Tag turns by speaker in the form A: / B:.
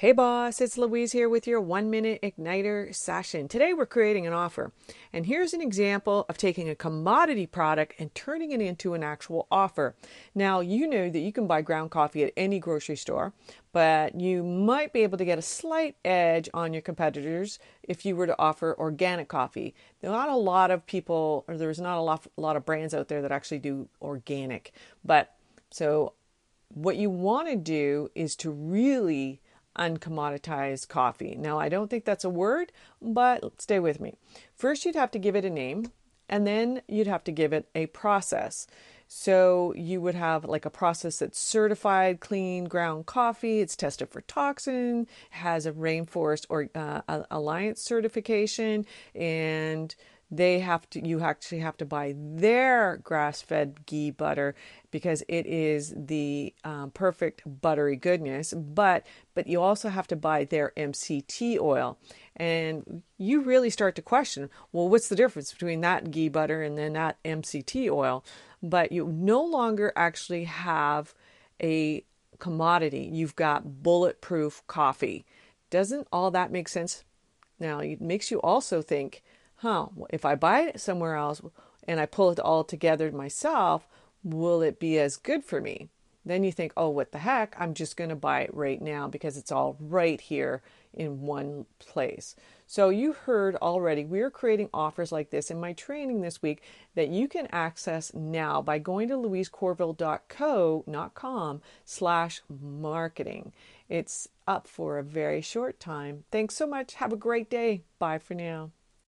A: Hey boss, it's Louise here with your one minute igniter session. Today we're creating an offer. And here's an example of taking a commodity product and turning it into an actual offer. Now, you know that you can buy ground coffee at any grocery store, but you might be able to get a slight edge on your competitors if you were to offer organic coffee. There are not a lot of people, or there's not a lot, a lot of brands out there that actually do organic. But so what you want to do is to really uncommoditized coffee. Now, I don't think that's a word, but stay with me. First, you'd have to give it a name, and then you'd have to give it a process. So, you would have like a process that's certified clean ground coffee, it's tested for toxin, has a Rainforest or uh, Alliance certification, and they have to you actually have to buy their grass-fed ghee butter because it is the um, perfect buttery goodness. But but you also have to buy their mct oil. And you really start to question well what's the difference between that ghee butter and then that mct oil? But you no longer actually have a commodity. You've got bulletproof coffee. Doesn't all that make sense? Now it makes you also think huh, if I buy it somewhere else and I pull it all together myself, will it be as good for me? Then you think, oh, what the heck? I'm just going to buy it right now because it's all right here in one place. So you heard already, we're creating offers like this in my training this week that you can access now by going to louisecorville.co.com slash marketing. It's up for a very short time. Thanks so much. Have a great day. Bye for now.